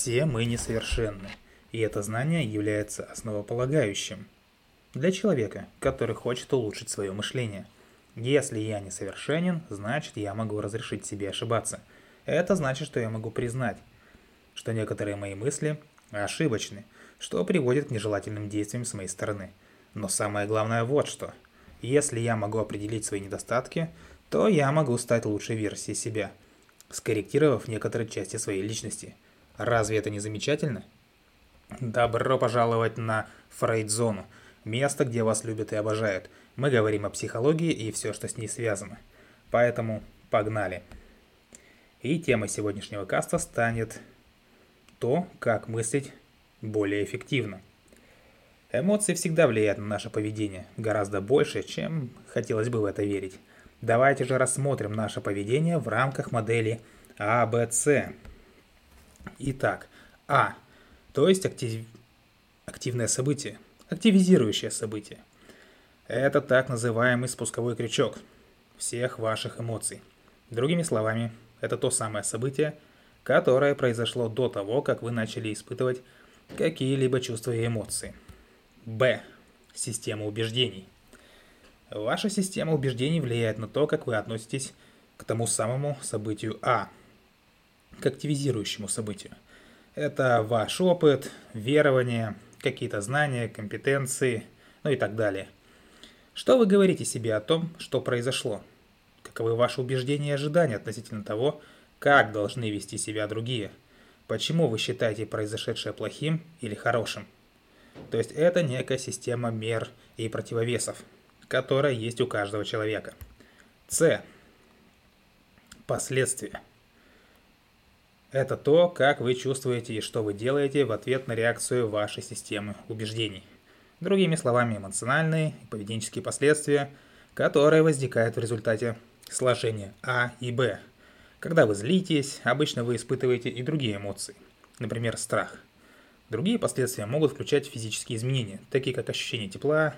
Все мы несовершенны, и это знание является основополагающим для человека, который хочет улучшить свое мышление. Если я несовершенен, значит я могу разрешить себе ошибаться. Это значит, что я могу признать, что некоторые мои мысли ошибочны, что приводит к нежелательным действиям с моей стороны. Но самое главное вот что. Если я могу определить свои недостатки, то я могу стать лучшей версией себя, скорректировав некоторые части своей личности. Разве это не замечательно? Добро пожаловать на Фрейд-зону, место, где вас любят и обожают. Мы говорим о психологии и все, что с ней связано. Поэтому погнали. И темой сегодняшнего каста станет то, как мыслить более эффективно. Эмоции всегда влияют на наше поведение, гораздо больше, чем хотелось бы в это верить. Давайте же рассмотрим наше поведение в рамках модели АБЦ. Итак, А, то есть актив... активное событие, активизирующее событие. Это так называемый спусковой крючок всех ваших эмоций. Другими словами, это то самое событие, которое произошло до того, как вы начали испытывать какие-либо чувства и эмоции. Б. Система убеждений. Ваша система убеждений влияет на то, как вы относитесь к тому самому событию А, к активизирующему событию. Это ваш опыт, верования, какие-то знания, компетенции, ну и так далее. Что вы говорите себе о том, что произошло? Каковы ваши убеждения и ожидания относительно того, как должны вести себя другие? Почему вы считаете произошедшее плохим или хорошим? То есть это некая система мер и противовесов, которая есть у каждого человека. С. Последствия. Это то, как вы чувствуете и что вы делаете в ответ на реакцию вашей системы убеждений. Другими словами, эмоциональные и поведенческие последствия, которые возникают в результате сложения А и Б. Когда вы злитесь, обычно вы испытываете и другие эмоции, например, страх. Другие последствия могут включать физические изменения, такие как ощущение тепла,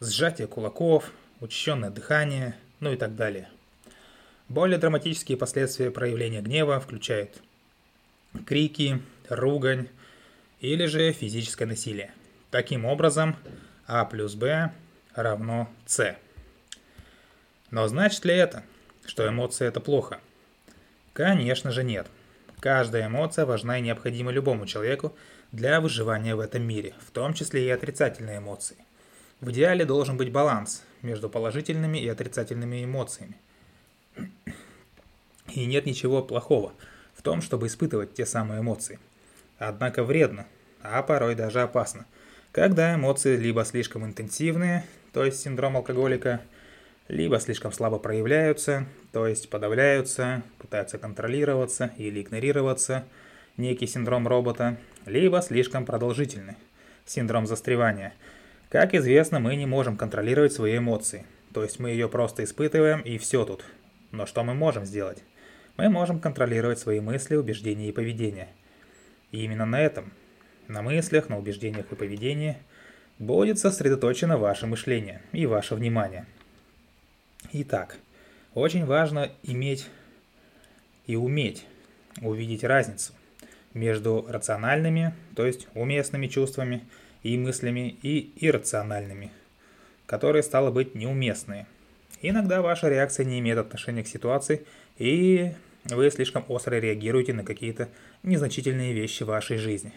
сжатие кулаков, учащенное дыхание, ну и так далее. Более драматические последствия проявления гнева включают крики, ругань или же физическое насилие. Таким образом, А плюс Б равно С. Но значит ли это, что эмоции это плохо? Конечно же нет. Каждая эмоция важна и необходима любому человеку для выживания в этом мире, в том числе и отрицательные эмоции. В идеале должен быть баланс между положительными и отрицательными эмоциями. И нет ничего плохого в том, чтобы испытывать те самые эмоции. Однако вредно, а порой даже опасно, когда эмоции либо слишком интенсивные, то есть синдром алкоголика, либо слишком слабо проявляются, то есть подавляются, пытаются контролироваться или игнорироваться, некий синдром робота, либо слишком продолжительны, синдром застревания. Как известно, мы не можем контролировать свои эмоции, то есть мы ее просто испытываем и все тут. Но что мы можем сделать? Мы можем контролировать свои мысли, убеждения и поведение. И именно на этом, на мыслях, на убеждениях и поведении, будет сосредоточено ваше мышление и ваше внимание – Итак, очень важно иметь и уметь увидеть разницу между рациональными, то есть уместными чувствами и мыслями, и иррациональными, которые, стало быть, неуместные. Иногда ваша реакция не имеет отношения к ситуации, и вы слишком остро реагируете на какие-то незначительные вещи в вашей жизни.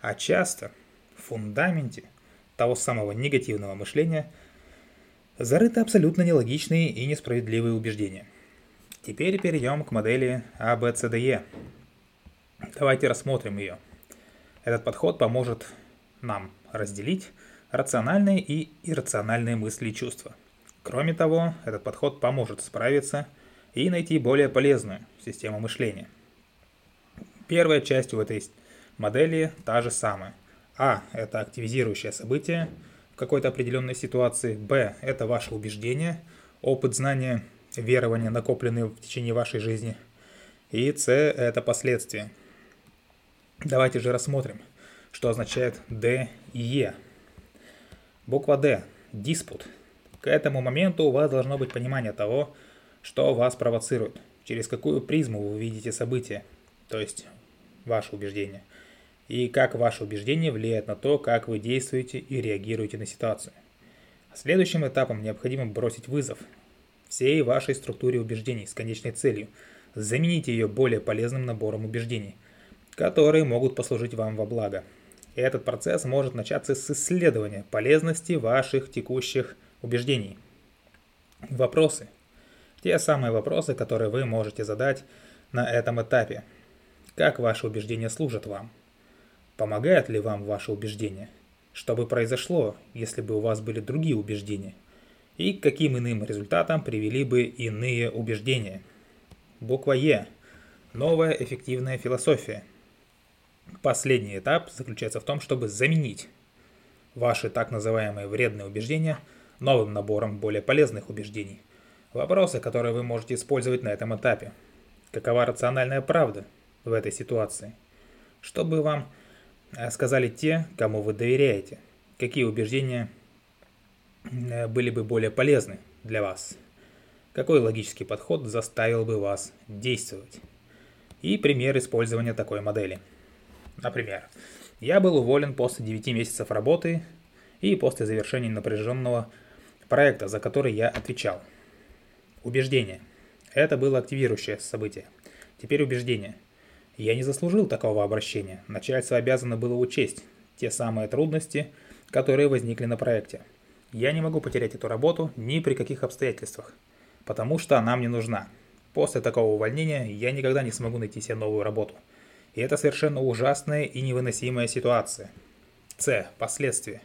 А часто в фундаменте того самого негативного мышления – Зарыты абсолютно нелогичные и несправедливые убеждения. Теперь перейдем к модели ABCDE. А Давайте рассмотрим ее. Этот подход поможет нам разделить рациональные и иррациональные мысли и чувства. Кроме того, этот подход поможет справиться и найти более полезную систему мышления. Первая часть у этой модели та же самая. А – это активизирующее событие – в какой-то определенной ситуации. Б – это ваше убеждение, опыт, знания, верования, накопленные в течение вашей жизни. И С – это последствия. Давайте же рассмотрим, что означает Д и Е. Буква Д – диспут. К этому моменту у вас должно быть понимание того, что вас провоцирует, через какую призму вы видите события. То есть ваше убеждение, и как ваше убеждение влияет на то, как вы действуете и реагируете на ситуацию. Следующим этапом необходимо бросить вызов всей вашей структуре убеждений с конечной целью – заменить ее более полезным набором убеждений, которые могут послужить вам во благо. Этот процесс может начаться с исследования полезности ваших текущих убеждений. Вопросы. Те самые вопросы, которые вы можете задать на этом этапе. Как ваши убеждения служат вам? Помогают ли вам ваши убеждения? Что бы произошло, если бы у вас были другие убеждения? И к каким иным результатам привели бы иные убеждения? Буква Е. Новая эффективная философия. Последний этап заключается в том, чтобы заменить ваши так называемые вредные убеждения новым набором более полезных убеждений. Вопросы, которые вы можете использовать на этом этапе. Какова рациональная правда в этой ситуации? Что бы вам э, сказали те, кому вы доверяете? Какие убеждения э, были бы более полезны для вас? Какой логический подход заставил бы вас действовать? И пример использования такой модели. Например, я был уволен после 9 месяцев работы и после завершения напряженного проекта, за который я отвечал. Убеждение. Это было активирующее событие. Теперь убеждение. Я не заслужил такого обращения. Начальство обязано было учесть те самые трудности, которые возникли на проекте. Я не могу потерять эту работу ни при каких обстоятельствах, потому что она мне нужна. После такого увольнения я никогда не смогу найти себе новую работу. И это совершенно ужасная и невыносимая ситуация. С. Последствия.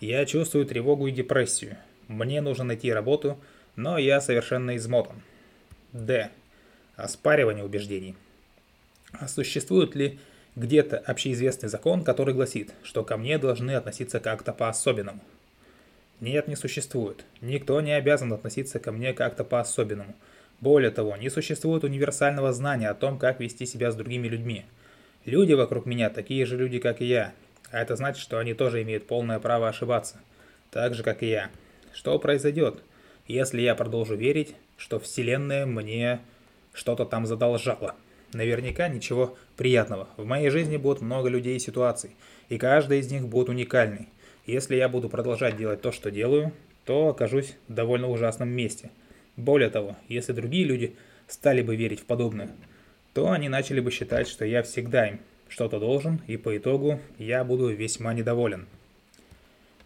Я чувствую тревогу и депрессию. Мне нужно найти работу, но я совершенно измотан. Д. Оспаривание убеждений. А существует ли где-то общеизвестный закон, который гласит, что ко мне должны относиться как-то по-особенному? Нет, не существует. Никто не обязан относиться ко мне как-то по-особенному. Более того, не существует универсального знания о том, как вести себя с другими людьми. Люди вокруг меня такие же люди, как и я. А это значит, что они тоже имеют полное право ошибаться. Так же, как и я. Что произойдет, если я продолжу верить, что Вселенная мне что-то там задолжала? Наверняка ничего приятного. В моей жизни будет много людей и ситуаций, и каждая из них будет уникальной. Если я буду продолжать делать то, что делаю, то окажусь в довольно ужасном месте. Более того, если другие люди стали бы верить в подобное, то они начали бы считать, что я всегда им что-то должен, и по итогу я буду весьма недоволен.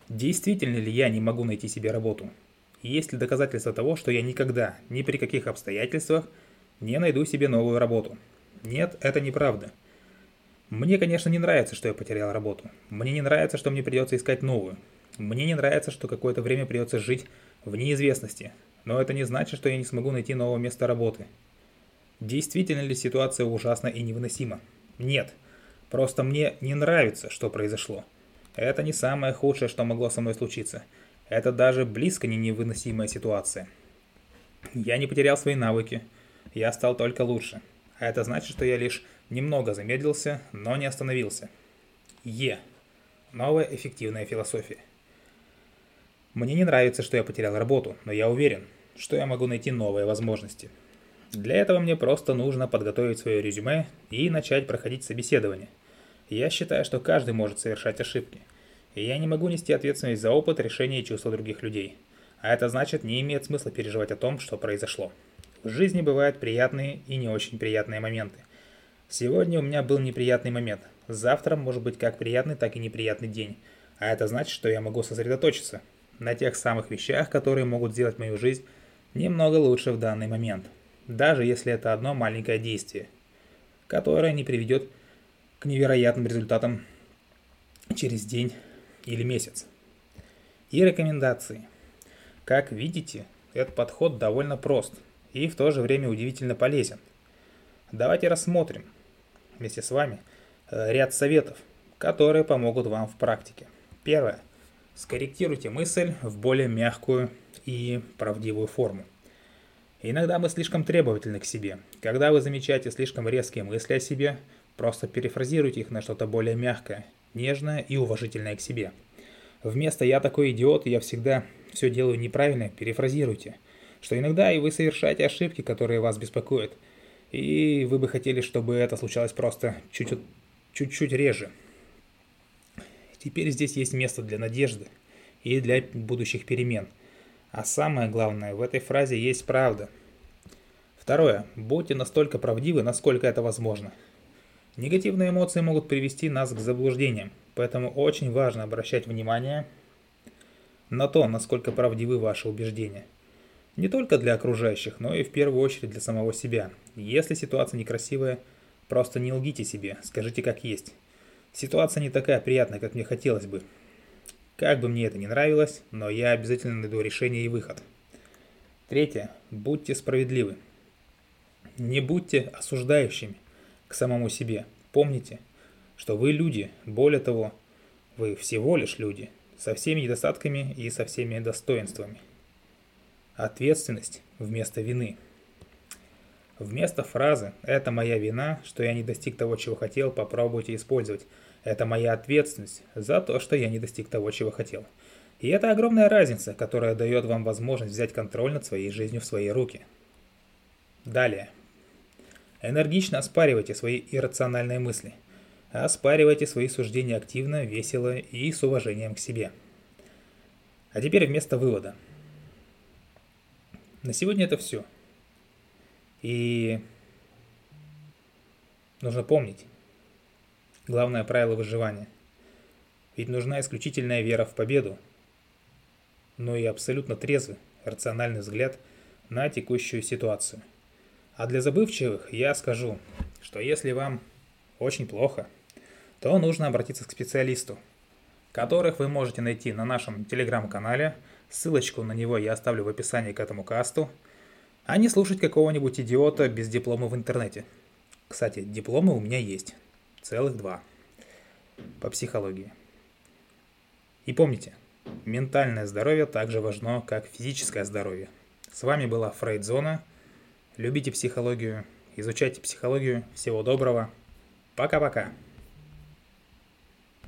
Действительно ли я не могу найти себе работу? Есть ли доказательства того, что я никогда, ни при каких обстоятельствах, не найду себе новую работу? Нет, это неправда. Мне, конечно, не нравится, что я потерял работу. Мне не нравится, что мне придется искать новую. Мне не нравится, что какое-то время придется жить в неизвестности. Но это не значит, что я не смогу найти новое место работы. Действительно ли ситуация ужасна и невыносима? Нет. Просто мне не нравится, что произошло. Это не самое худшее, что могло со мной случиться. Это даже близко не невыносимая ситуация. Я не потерял свои навыки. Я стал только лучше. А это значит, что я лишь немного замедлился, но не остановился. Е. Новая эффективная философия. Мне не нравится, что я потерял работу, но я уверен, что я могу найти новые возможности. Для этого мне просто нужно подготовить свое резюме и начать проходить собеседование – я считаю, что каждый может совершать ошибки. И я не могу нести ответственность за опыт, решения и чувства других людей. А это значит, не имеет смысла переживать о том, что произошло. В жизни бывают приятные и не очень приятные моменты. Сегодня у меня был неприятный момент. Завтра может быть как приятный, так и неприятный день. А это значит, что я могу сосредоточиться на тех самых вещах, которые могут сделать мою жизнь немного лучше в данный момент. Даже если это одно маленькое действие, которое не приведет к невероятным результатам через день или месяц. И рекомендации. Как видите, этот подход довольно прост и в то же время удивительно полезен. Давайте рассмотрим вместе с вами э, ряд советов, которые помогут вам в практике. Первое. Скорректируйте мысль в более мягкую и правдивую форму. Иногда мы слишком требовательны к себе. Когда вы замечаете слишком резкие мысли о себе, Просто перефразируйте их на что-то более мягкое, нежное и уважительное к себе. Вместо «я такой идиот, я всегда все делаю неправильно» перефразируйте, что иногда и вы совершаете ошибки, которые вас беспокоят. И вы бы хотели, чтобы это случалось просто чуть-чуть реже. Теперь здесь есть место для надежды и для будущих перемен. А самое главное, в этой фразе есть правда. Второе. Будьте настолько правдивы, насколько это возможно. Негативные эмоции могут привести нас к заблуждениям, поэтому очень важно обращать внимание на то, насколько правдивы ваши убеждения. Не только для окружающих, но и в первую очередь для самого себя. Если ситуация некрасивая, просто не лгите себе, скажите как есть. Ситуация не такая приятная, как мне хотелось бы. Как бы мне это не нравилось, но я обязательно найду решение и выход. Третье. Будьте справедливы. Не будьте осуждающими к самому себе. Помните, что вы люди, более того, вы всего лишь люди, со всеми недостатками и со всеми достоинствами. Ответственность вместо вины. Вместо фразы «это моя вина, что я не достиг того, чего хотел, попробуйте использовать». Это моя ответственность за то, что я не достиг того, чего хотел. И это огромная разница, которая дает вам возможность взять контроль над своей жизнью в свои руки. Далее. Энергично оспаривайте свои иррациональные мысли. Оспаривайте свои суждения активно, весело и с уважением к себе. А теперь вместо вывода. На сегодня это все. И нужно помнить главное правило выживания. Ведь нужна исключительная вера в победу, но и абсолютно трезвый, рациональный взгляд на текущую ситуацию – а для забывчивых я скажу, что если вам очень плохо, то нужно обратиться к специалисту, которых вы можете найти на нашем телеграм-канале. Ссылочку на него я оставлю в описании к этому касту. А не слушать какого-нибудь идиота без диплома в интернете. Кстати, дипломы у меня есть. Целых два. По психологии. И помните, ментальное здоровье так же важно, как физическое здоровье. С вами была Фрейдзона. Любите психологию, изучайте психологию. Всего доброго. Пока-пока.